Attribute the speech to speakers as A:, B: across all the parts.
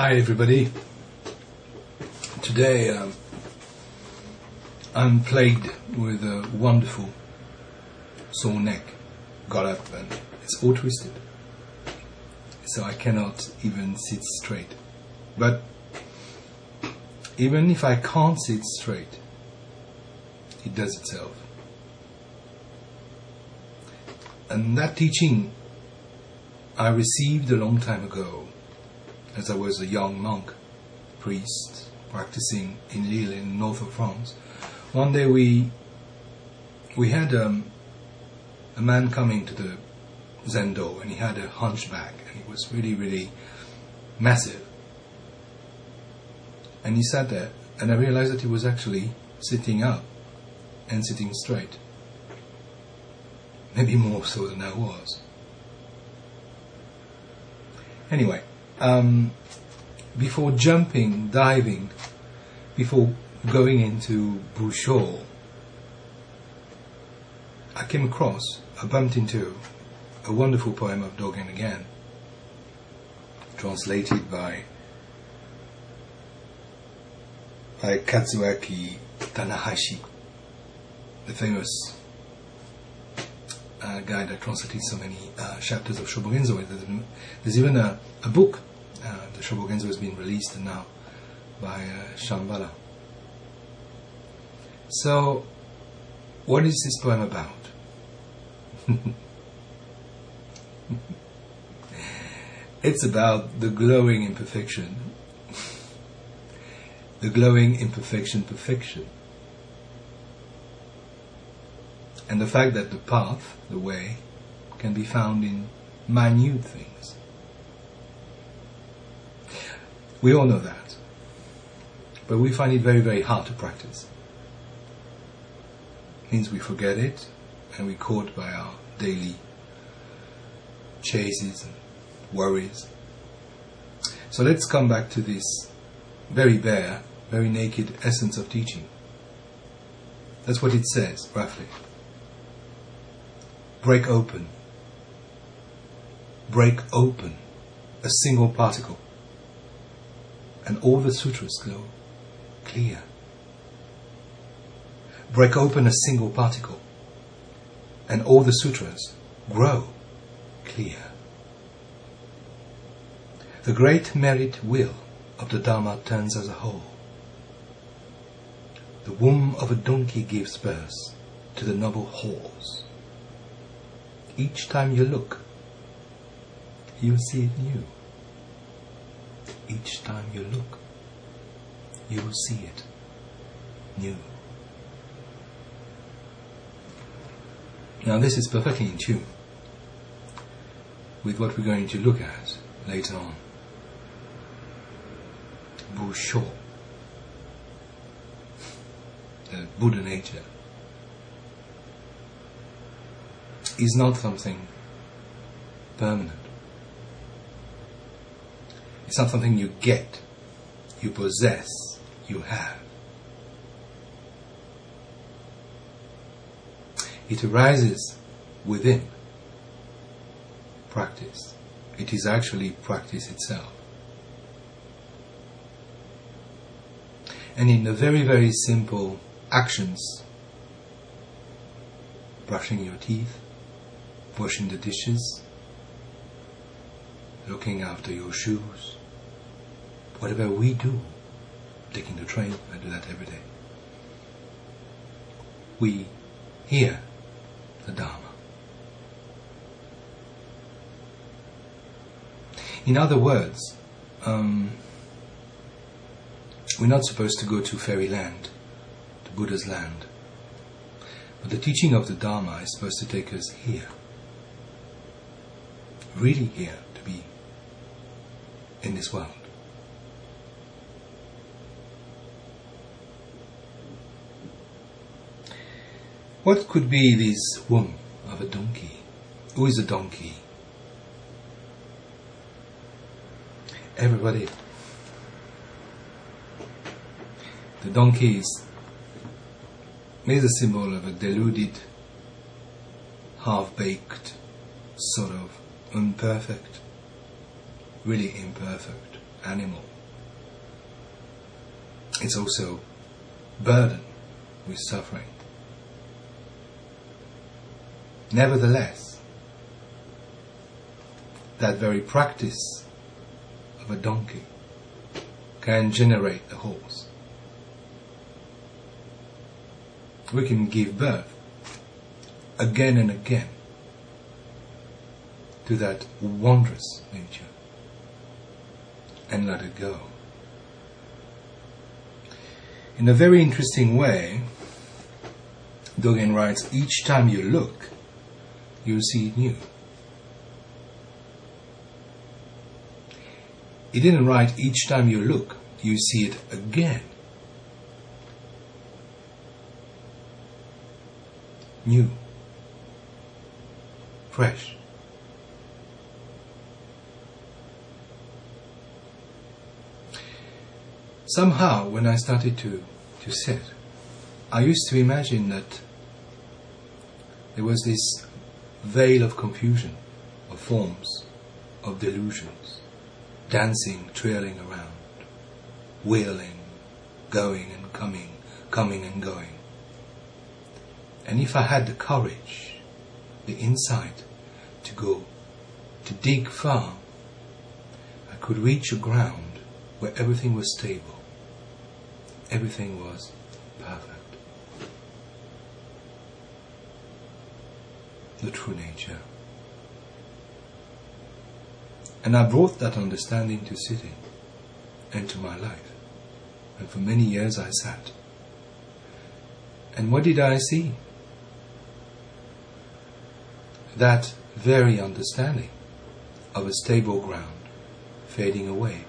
A: Hi, everybody. Today um, I'm plagued with a wonderful sore neck. Got up and it's all twisted. So I cannot even sit straight. But even if I can't sit straight, it does itself. And that teaching I received a long time ago as I was a young monk, priest, practicing in Lille in the north of France. One day we we had um, a man coming to the Zendo and he had a hunchback and he was really, really massive. And he sat there and I realized that he was actually sitting up and sitting straight. Maybe more so than I was. Anyway, um, before jumping, diving, before going into Busho, I came across, I bumped into a wonderful poem of Dogen again, translated by by Kazuaki Tanahashi, the famous uh, guy that translated so many uh, chapters of Shobogenzo. There's, even a, a book, uh, the Shobogenzo has been released now by uh, Shambhala. So, what is this poem about? it's about the glowing imperfection, the glowing imperfection perfection. And the fact that the path, the way, can be found in minute things. We all know that. But we find it very, very hard to practice. It means we forget it and we're caught by our daily chases and worries. So let's come back to this very bare, very naked essence of teaching. That's what it says, roughly break open. Break open a single particle. And all the sutras glow clear. Break open a single particle. And all the sutras grow clear. The great merit will of the Dharma turns as a whole. The womb of a donkey gives birth to the noble horse each time you look, you see it new. Each time you look, you will see it new. Now, this is perfectly in tune with what we're going to look at later on. Busho, the Buddha nature. Is not something permanent. It's not something you get, you possess, you have. It arises within practice. It is actually practice itself. And in the very, very simple actions, brushing your teeth, washing the dishes, looking after your shoes, whatever we do, taking the train, I do that every day. We hear the Dharma. In other words, um, we're not supposed to go to fairyland, to Buddha's land. But the teaching of the Dharma is supposed to take us here really here to be in this world. What could be this womb of a donkey? Who is a donkey? Everybody. The donkey is, is a symbol of a deluded, half baked sort of imperfect, really imperfect animal. It's also burdened with suffering. Nevertheless, that very practice of a donkey can generate a horse. We can give birth again and again to that wondrous nature and let it go. In a very interesting way, Dogen writes, each time you look, you see it new. He didn't write, each time you look, you see it again. New. Fresh. Somehow, when I started to, to sit, I used to imagine that there was this veil of confusion, of forms, of delusions, dancing, trailing around, wheeling, going and coming, coming and going. And if I had the courage, the insight to go, to dig far, I could reach a ground where everything was stable everything was perfect. The true nature. And I brought that understanding to sitting and to my life. And for many years I sat. And what did I see? That very understanding of a stable ground fading away,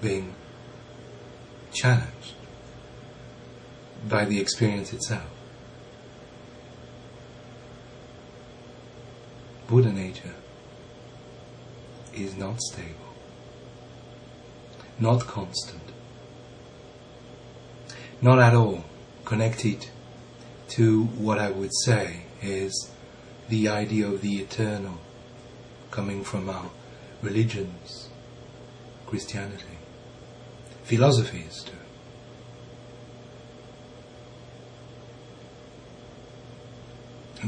A: being challenged by the experience itself. Buddha nature is not stable, not constant, not at all connected to what I would say is the idea of the eternal coming from our religions, Christianity philosophies too.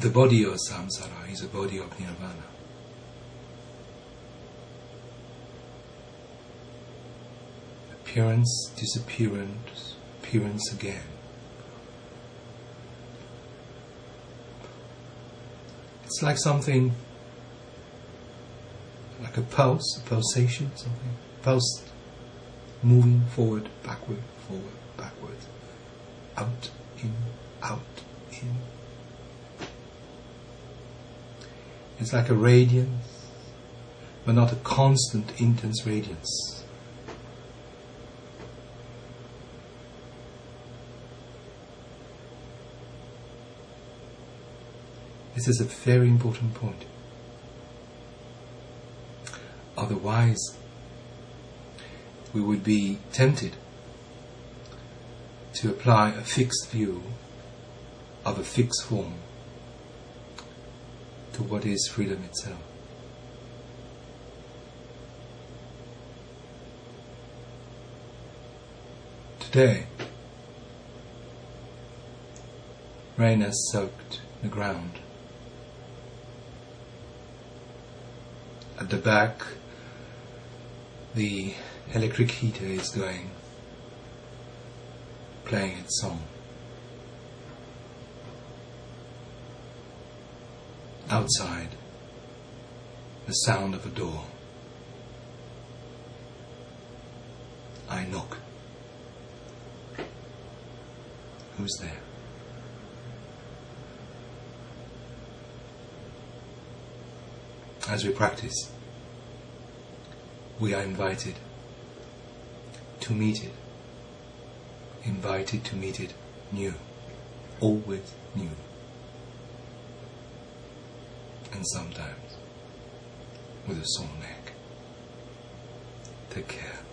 A: The body of samsara is a body of nirvana. Appearance, disappearance, appearance again. It's like something, like a pulse, a pulsation, something. Pulse moving forward, backward, forward, backward, out, in, out, in. It's like a radiance, but not a constant, intense radiance. This is a very important point. Otherwise, we would be tempted to apply a fixed view of a fixed form to what is freedom itself. Today, rain has soaked the ground. At the back, the electric heater is going, playing its song. Outside, the sound of a door. I knock. Who's there? As we practice, we are invited to meet it, invited to meet it new, always new. And sometimes with a sore neck. Take care.